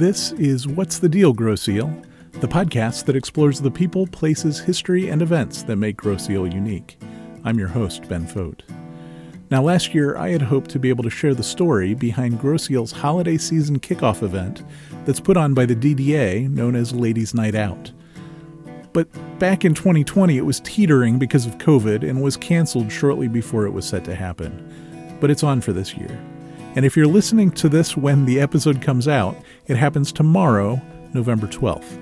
This is What's the Deal, Grosse Ile, the podcast that explores the people, places, history, and events that make Grosse Ile unique. I'm your host, Ben Fote. Now, last year, I had hoped to be able to share the story behind Grosse Ile's holiday season kickoff event that's put on by the DDA, known as Ladies' Night Out. But back in 2020, it was teetering because of COVID and was canceled shortly before it was set to happen. But it's on for this year. And if you're listening to this when the episode comes out, it happens tomorrow, November 12th.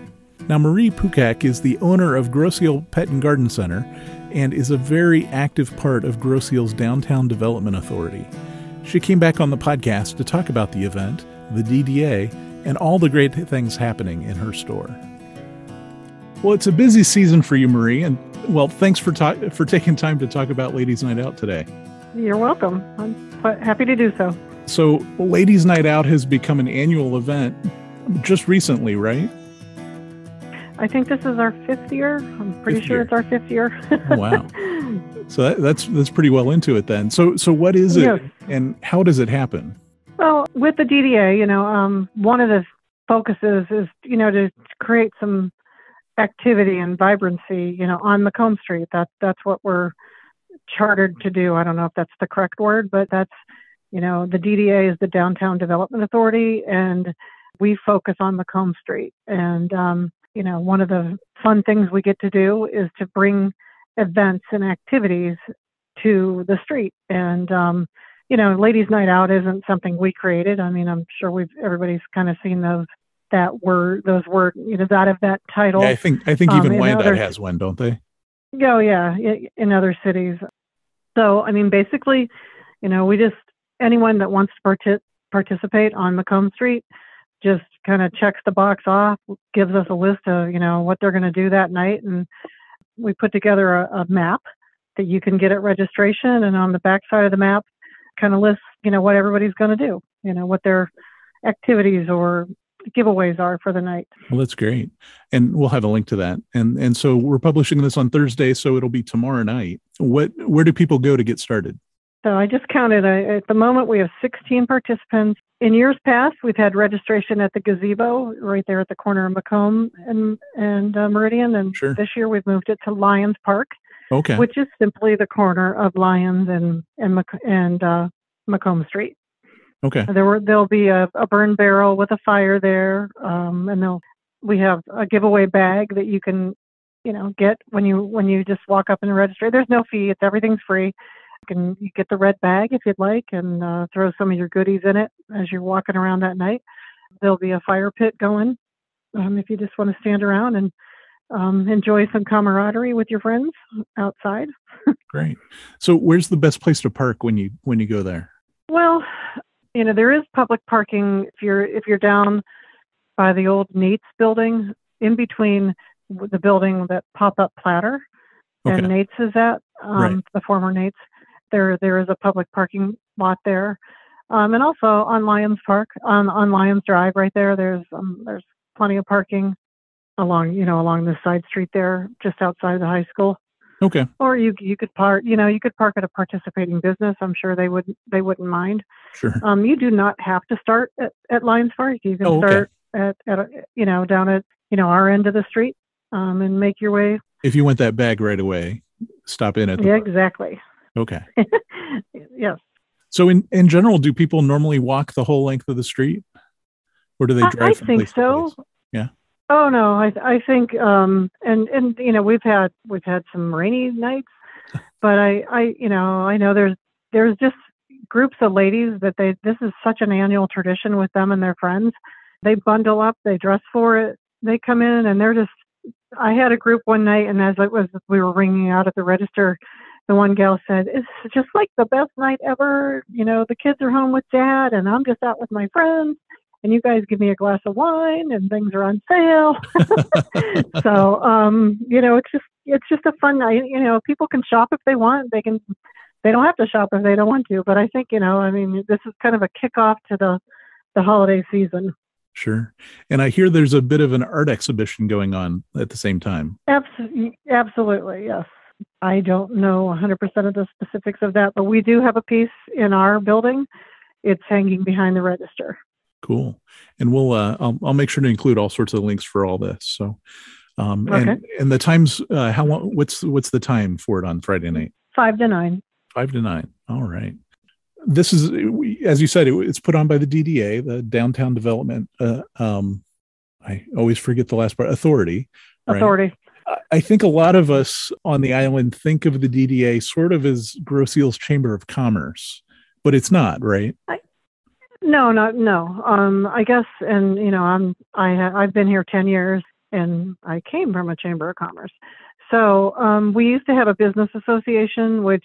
Now, Marie Pukak is the owner of Grosse Pet and Garden Center and is a very active part of Grosse Downtown Development Authority. She came back on the podcast to talk about the event, the DDA, and all the great things happening in her store. Well, it's a busy season for you, Marie, and well, thanks for ta- for taking time to talk about Ladies' Night Out today. You're welcome. I'm happy to do so. So, Ladies' Night Out has become an annual event just recently, right? I think this is our fifth year. I'm pretty Fifth sure year. it's our fifth year. Wow. So that, that's that's pretty well into it then. So so what is it Yes. and how does it happen? Well, with the DDA, you know, um, one of the focuses is, you know, to create some activity and vibrancy, you know, on Macomb Street. That that's what we're chartered to do. I don't know if that's the correct word, but that's, you know, the DDA is the Downtown Development Authority, and we focus on Macomb Street. And um, you know, one of the fun things we get to do is to bring events and activities to the street. And um, you know, ladies' night out isn't something we created. I mean, I'm sure we've everybody's kind of seen those that were those were you know, that of that title. Yeah, I think I think Um, even in Wyandotte other- has one, don't they? Oh yeah, in other cities. So I mean, basically, you know, we just anyone that wants to parti- participate on Macomb Street just kind of checks the box off, gives us a list of you know what they're going to do that night, and we put together a, a map that you can get at registration, and on the back side of the map, kind of lists you know what everybody's going to do, you know what their activities or giveaways are for the night. Well, that's great, and we'll have a link to that. And and so we're publishing this on Thursday, so it'll be tomorrow night. What where do people go to get started? So I just counted. I, at the moment, we have 16 participants. In years past, we've had registration at the gazebo right there at the corner of Macomb and and uh, Meridian. And Sure. this year, we've moved it to Lions Park, Okay, which is simply the corner of Lions and and Mac- and uh, Macomb Street. okay, There were there'll be a, a burn barrel with a fire there, um, and they'll we have a giveaway bag that you can, you know, get when you when you just walk up and register. There's no fee; it's everything's free. You can you get the red bag if you'd like, and uh, throw some of your goodies in it as you're walking around that night. There'll be a fire pit going um, if you just want to stand around and um, enjoy some camaraderie with your friends outside. great. So where's the best place to park when you when you go there? Well, you know, there is public parking if you're if you're down by the old Nate's building, in between the building that pop up platter and Nate's is at, um, Right. the former Nate's. There there is a public parking lot there. Um, and also on Lions Park, on on Lions Drive right there, there's um, there's plenty of parking along, you know, along the side street there, just outside the high school okay, or you you could park you know you could park at a participating business i'm sure they would they wouldn't mind sure. um you do not have to start at, at lions park you can Oh, okay. start at, at a, you know down at you know our end of the street um and make your way If you want that bag right away, stop in at the yeah park. exactly Okay. yes So in in general, do people normally walk the whole length of the street, or do they drive? I from think so. Yeah. oh no i i think um and and you know we've had we've had some rainy nights but i i you know i know there's there's just groups of ladies that they this is such an annual tradition with them and their friends they bundle up they dress for it they come in and they're just i had a group one night and as it was we were ringing out at the register the one gal said it's just like the best night ever. You know the kids are home with dad and i'm just out with my friends and you guys give me a glass of wine and things are on sale. So um you know it's just it's just a fun night. You know people can shop if they want. They can they don't have to shop if they don't want to but i think you know i mean this is kind of a kickoff to the the holiday season. Sure. And I hear there's a bit of an art exhibition going on at the same time. Abs- absolutely yes i don't know 100% of the specifics of that but we do have a piece in our building it's hanging behind the register Cool. And we'll uh, I'll I'll make sure to include all sorts of links for all this. So, um, Okay. and and the times uh, how long? What's what's the time for it on Friday night? Five to nine. Five to nine. All right. This is, as you said, it, it's put on by the DDA, the Downtown Development. Uh, um, I always forget the last part. Authority. right? Authority. I- I think a lot of us on the island think of the DDA sort of as Grosse Ile's Chamber of Commerce, but it's not, right? No, not no. Um, I guess, and you know, I'm I I've been here ten years, and I came from a chamber of commerce. So um, we used to have a business association, which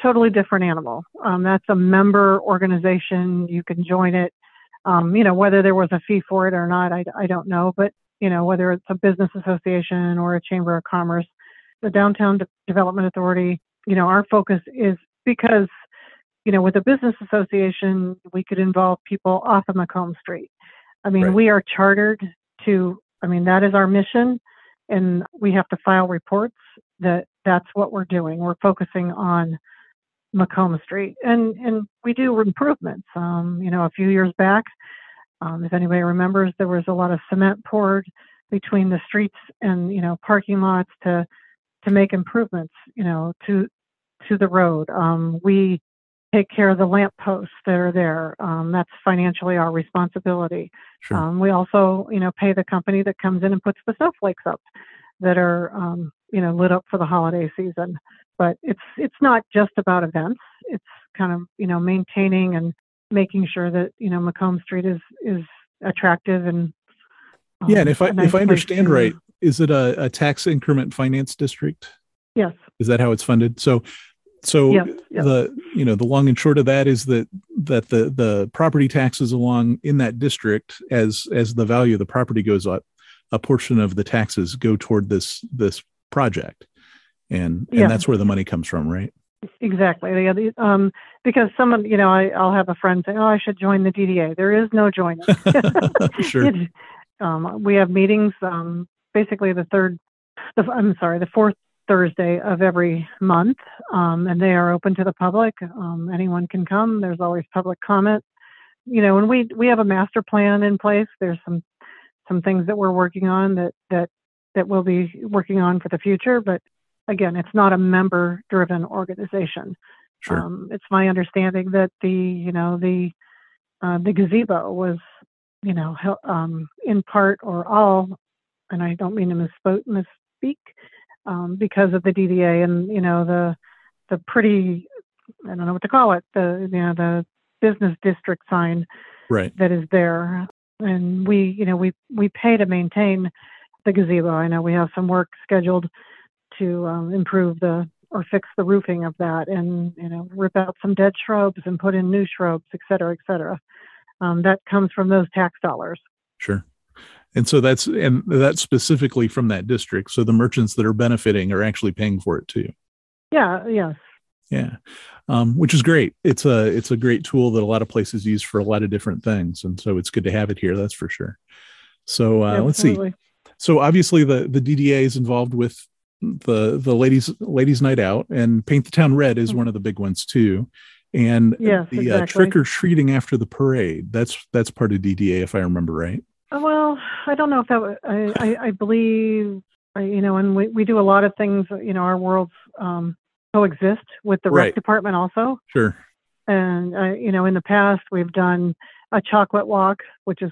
totally different animal. Um, that's a member organization. You can join it. Um, you know, whether there was a fee for it or not, I, I don't know. But you know, whether it's a business association or a chamber of commerce, the Downtown De- Development Authority, you know, our focus is because you know, with a business association, we could involve people off of Macomb Street. I mean, Right. we are chartered to, I mean, that is our mission, and we have to file reports that that's what we're doing. We're focusing on Macomb Street, and and we do improvements. Um, you know, a few years back, um, if anybody remembers, there was a lot of cement poured between the streets and you know parking lots to to make improvements. You know, to to the road. Um, we take care of the lamp posts that are there. Um, that's financially our responsibility. Sure. Um, we also, you know, pay the company that comes in and puts the snowflakes up that are, um, you know, lit up for the holiday season. But it's it's not just about events. It's kind of, you know, maintaining and making sure that you know Macomb Street is is attractive and um, yeah. And if I nice if I understand to- right, is it a, a tax increment finance district? yes, Is that how it's funded? So, so Yep, yep. the you know the long and short of that is that that the the property taxes along in that district as as the value of the property goes up, a portion of the taxes go toward this this project, and and Yeah. that's where the money comes from, right? Exactly. Yeah, the, um, because someone, you know, I, I'll have a friend say, "Oh, I should join the DDA." There is no joining. sure. It- um, we have meetings um, basically the third, the, I'm sorry, the fourth Thursday of every month, um, and they are open to the public. Um, anyone can come. There's always public comment. You know, and we we have a master plan in place. There's some some things that we're working on that that that we'll be working on for the future. But again, it's not a member-driven organization. Sure. Um, it's my understanding that the you know the uh, the gazebo was you know hel- um, in part or all, and I don't mean to misspoke, misspeak, um, because of the DDA and you know the the pretty I don't know what to call it the you know the business district sign right. that is there, and we you know we we pay to maintain the gazebo. I know we have some work scheduled to um, improve the or fix the roofing of that and you know rip out some dead shrubs and put in new shrubs et cetera et cetera um, that comes from those tax dollars Sure. And so that's and that's specifically from that district. So the merchants that are benefiting are actually paying for it too. yeah yes Yeah. Um, which is great. It's a it's a great tool that a lot of places use for a lot of different things. And so it's good to have it here, that's for sure. So uh, let's see. So obviously the the DDA is involved with the the ladies ladies night out and paint the town red is Mhm. one of the big ones too. And Yes, the uh, trick or treating after the parade, that's that's part of DDA if I remember right. Uh, well i don't know if that wa- i i, I believe I, you know and we, we do a lot of things you know our worlds um, coexist with the Right. rec department also Sure. and uh, you know in the past we've done a chocolate walk which is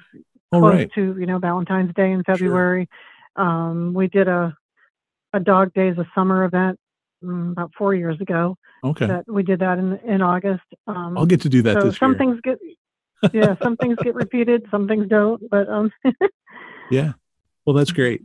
close right. to you know Valentine's Day in February. Um, we did a a Dog Days a Summer event mm, about four years ago. Okay. That we did that in in August. Um, I'll get to do that so some year. things get yeah some things get repeated, some things don't. But um, Yeah. Well, that's great.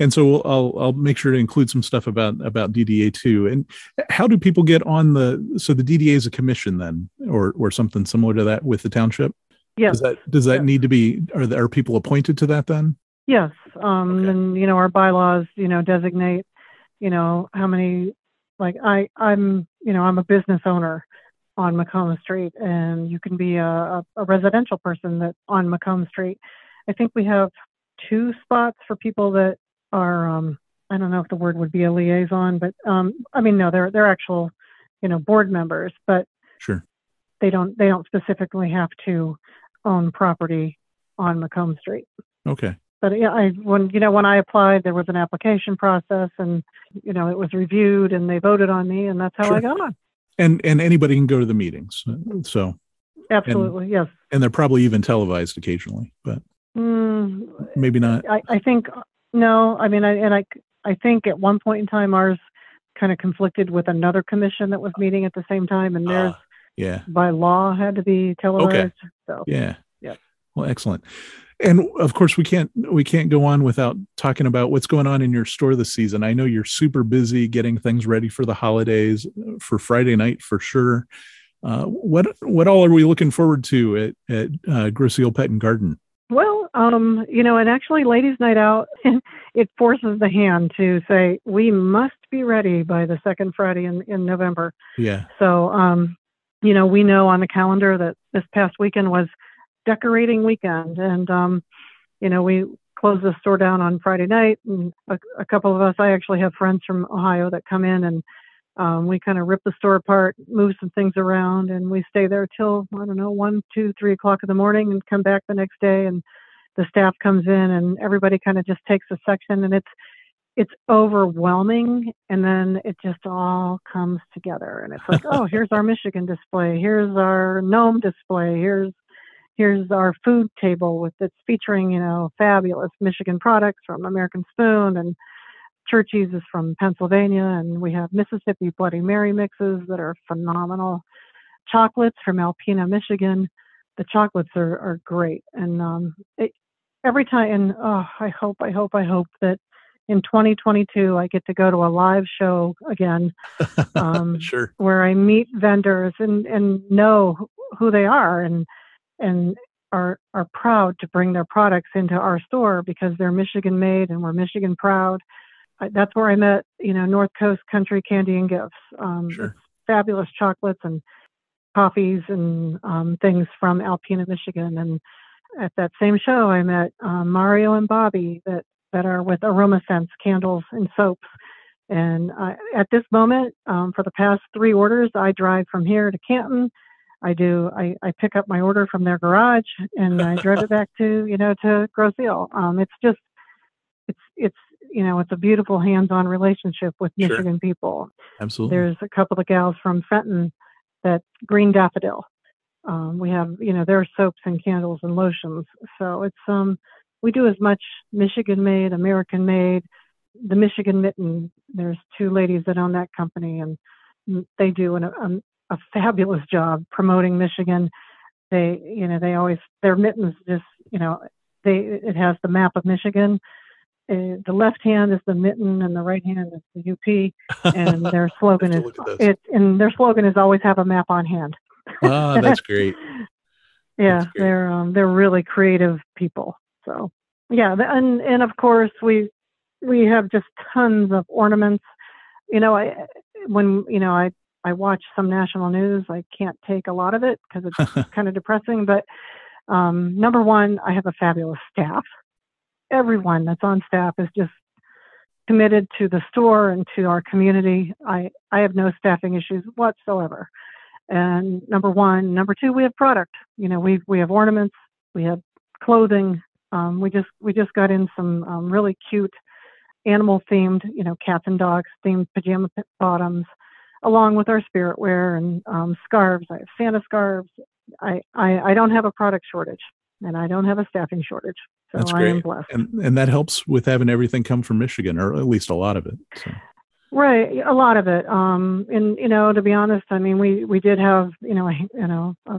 And so we'll, I'll I'll make sure to include some stuff about about DDA too. And how do people get on the so the DDA is a commission then, or or something similar to that with the township? yes, Does that does that Yeah. need to be are there, are people appointed to that then? Yes. Um, Okay. and you know our bylaws you know designate you know how many like I I'm you know I'm a business owner on Macomb Street, and you can be a, a, a residential person that on Macomb Street. I think we have two spots for people that are um, I don't know if the word would be a liaison, but um, I mean no, they're they're actual you know board members, but Sure. they don't they don't specifically have to own property on Macomb Street. Okay. But yeah, I when you know when I applied, there was an application process, and you know it was reviewed, and they voted on me, and that's how Sure. I got on. And and anybody can go to the meetings. So Absolutely, yes. and they're probably even televised occasionally, but Mm, maybe not. I, I think no. I mean, I, and I I think at one point in time ours kind of conflicted with another commission that was meeting at the same time, and theirs Ah, yeah. by law had to be televised. So Yeah. Yep. Well, excellent. And of course, we can't we can't go on without talking about what's going on in your store this season. I know you're super busy getting things ready for the holidays, for Friday night for sure. Uh, what what all are we looking forward to at at uh, Grosse Ile Pet and Garden? Well, um, you know, and actually, ladies' night out, it forces the hand to say we must be ready by the second Friday in, in November. Yeah. So, um, you know, we know on the calendar that this past weekend was decorating weekend, and um, you know, we closed the store down on Friday night, and a, a couple of us, I actually have friends from Ohio that come in and. Um, we kind of rip the store apart, move some things around, and we stay there till I don't know one, two, three o'clock in the morning, and come back the next day. And the staff comes in, and everybody kind of just takes a section, and it's it's overwhelming, and then it just all comes together, and it's like, oh, here's our Michigan display, here's our gnome display, here's here's our food table with it's featuring you know fabulous Michigan products from American Spoon and Churchy's is from Pennsylvania, and we have Mississippi Bloody Mary mixes that are phenomenal. Chocolates from Alpena, Michigan. The chocolates are, are great, and um, it, every time, and oh, I hope, I hope, I hope that in 2022 I get to go to a live show again, um, sure. where I meet vendors and and know who they are, and and are are proud to bring their products into our store because they're Michigan made and we're Michigan proud. I, that's where I met, you know, North Coast Country Candy and Gifts. Um, Sure. fabulous chocolates and coffees and um, things from Alpena, Michigan. And at that same show, I met um, Mario and Bobby that that are with AromaSense candles and soaps. And I, at this moment, um, for the past three orders, I drive from here to Canton. I do. I, I pick up my order from their garage and I drive it back to you know to Grosse Ile. Um, it's just it's it's you know it's a beautiful hands-on relationship with Sure. Michigan people. Absolutely. There's a couple of gals from Fenton that Green Daffodil. Um, we have you know their soaps and candles and lotions. So it's um we do as much Michigan made, American made. The Michigan Mitten. There's two ladies that own that company, and they do an, a, a fabulous job promoting Michigan. They you know they always their mittens just you know they it has the map of Michigan. Uh, the left hand is the mitten, and the right hand is the UP. And their slogan is look at those. it, and their slogan is always have a map on hand. ah, that's great. yeah, That's great. they're um, they're really creative people. So yeah, the- and and of course we we have just tons of ornaments. You know, I when you know I I watch some national news, I can't take a lot of it because it's kind of depressing. But um, number one, I have a fabulous staff. Everyone that's on staff is just committed to the store and to our community. I, I have no staffing issues whatsoever. And number one, number two, we have product. You know, we we have ornaments, we have clothing. Um, we just we just got in some um, really cute animal themed, you know, cats and dogs themed pajama bottoms, along with our spirit wear and um, scarves. I have Santa scarves. I, I I don't have a product shortage, and I don't have a staffing shortage. So That's I am blessed. And and that helps with having everything come from Michigan, or at least a lot of it. So Right, a lot of it. Um, and you know, to be honest, I mean, we we did have you know a, you know a,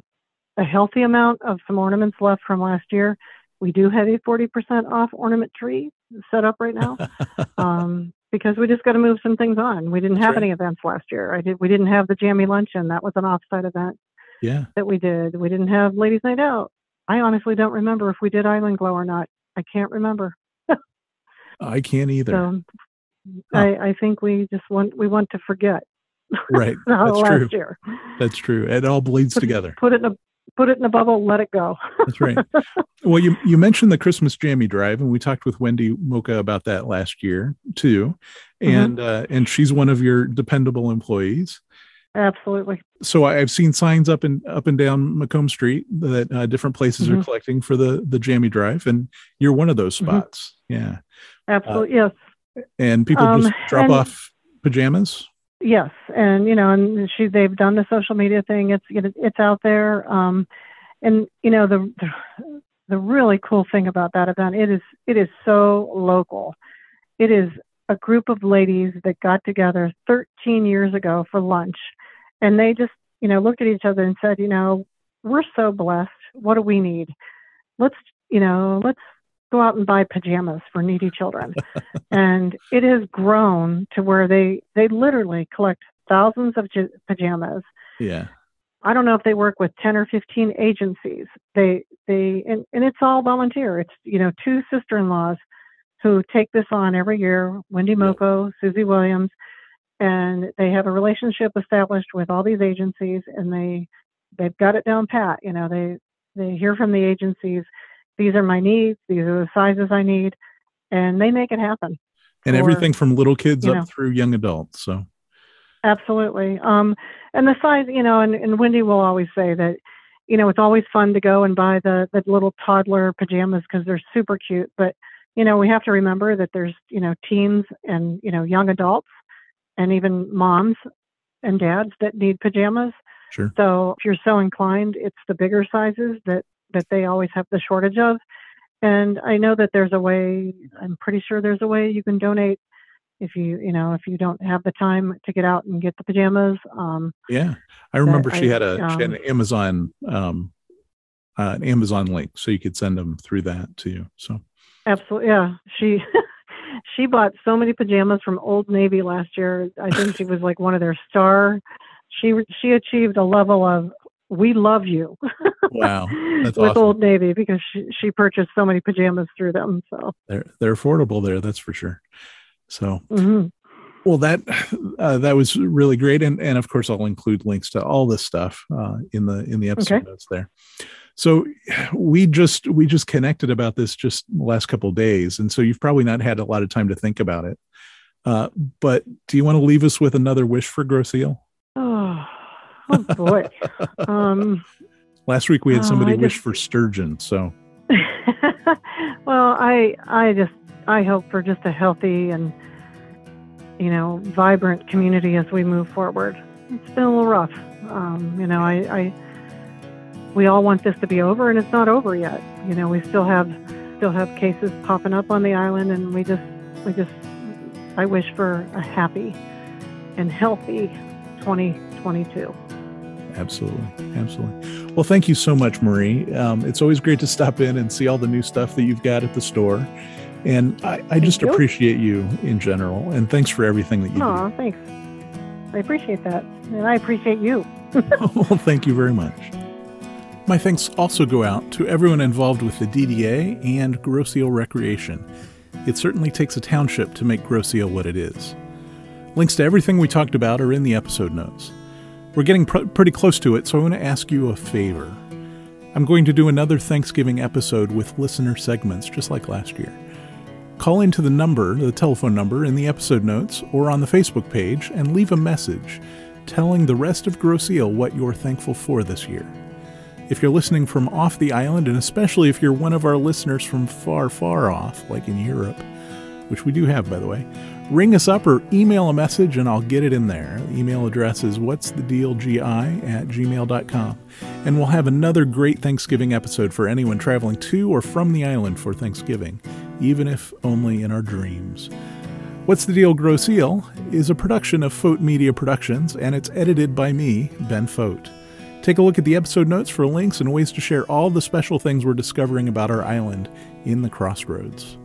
a healthy amount of some ornaments left from last year. We do have a forty percent off ornament tree set up right now um, because we just got to move some things on. We didn't have right. any events last year. I did. We didn't have the jammy luncheon. That was an offsite event yeah, that we did. We didn't have ladies' night out. I honestly don't remember if we did Island Glow or not. I can't remember. I can't either. So. I, I think we just want we want to forget right, last that's true. year. That's true. It all bleeds Put- together. Put it in a put it in a bubble, let it go. That's right. well, you you mentioned the Christmas Jammy Drive, and we talked with Wendy Mocha about that last year too, Mm-hmm. and uh, and she's one of your dependable employees. Absolutely. So I've seen signs up and up and down Macomb Street that uh, different places Mhm. are collecting for the the Jammy Drive, and you're one of those Mhm. spots. Yeah, Absolutely. yes. and people Um, just drop and- off pajamas. Yes, and you know, and she they've done the social media thing. It's it's out there. Um, and you know the, the the really cool thing about that event it is it is so local. It is a group of ladies that got together 13 years ago for lunch, and they just you know looked at each other and said, you know, we're so blessed. What do we need? Let's you know let's go out and buy pajamas for needy children. And it has grown to where they they literally collect thousands of j- pajamas. Yeah, i don't know if they work with 10 or 15 agencies. They they and, and it's all volunteer. It's you know two sister-in-laws who take this on every year wendy moko susie williams and they have a relationship established with all these agencies and they they've got it down pat. You know they they hear from the agencies these are my needs these are the sizes i need and they make it happen and for- everything from little kids up know. through young adults. So Absolutely. Um, and the size, you know, and, and Wendy will always say that, you know, it's always fun to go and buy the, the little toddler pajamas because they're super cute. But, you know, we have to remember that there's, you know, teens and, you know, young adults and even moms and dads that need pajamas. sure. So if you're so inclined, it's the bigger sizes that, that they always have the shortage of. And I know that there's a way, I'm pretty sure there's a way you can donate if you, you know, if you don't have the time to get out and get the pajamas. Um, Yeah, I remember I- she had a she had um, an Amazon um, uh, an Amazon link, so you could send them through that to you. So absolutely. Yeah. She, she bought so many pajamas from Old Navy last year. I think she was like one of their star. She, she achieved a level of, we love you. wow, that's with awesome. Old Navy because she, she purchased so many pajamas through them. So, they're they're affordable there, that's for sure. So mhm. well, that uh, that was really great, and and of course I'll include links to all this stuff uh, in the in the episode Okay. notes there. So we just we just connected about this just the last couple of days, and so you've probably not had a lot of time to think about it. Uh, but do you want to leave us with another wish for Grosse Ile? Oh, boy. um, Last week we had Oh, somebody I wish just- for sturgeon. So well, I I just I hope for just a healthy and you know vibrant community as we move forward. It's been a little rough, um, you know. I, I we all want this to be over, and it's not over yet. You know, we still have still have cases popping up on the island, and we just we just I wish for a happy and healthy 2022. Absolutely, absolutely. Well, thank you so much, Marie. Um, it's always great to stop in and see all the new stuff that you've got at the store. And I, I just you. appreciate you in general. And thanks for everything that you do. Thanks. I appreciate that, and I appreciate you. well, thank you very much. My thanks also go out to everyone involved with the DDA and Grosse Ile Recreation. It certainly takes a township to make Grosse Ile what it is. Links to everything we talked about are in the episode notes. We're getting pr- pretty close to it, so I want to ask you a favor. I'm going to do another Thanksgiving episode with listener segments, just like last year. Call into the number, the telephone number, in the episode notes or on the Facebook page and leave a message telling the rest of Grosse Ile what you're thankful for this year. If you're listening from off the island, and especially if you're one of our listeners from far, far off, like in Europe, which we do have, by the way, ring us up or email a message and I'll get it in there. The email address is what's the deal gi at gmail.com. And we'll have another great Thanksgiving episode for anyone traveling to or from the island for Thanksgiving, even if only in our dreams. What's the Deal Grosse Ile is a production of Fote Media Productions and it's edited by me, Ben Fote. Take a look at the episode notes for links and ways to share all the special things we're discovering about our island in the crossroads.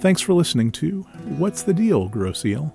Thanks for listening to What's the Deal, Grosse Ile?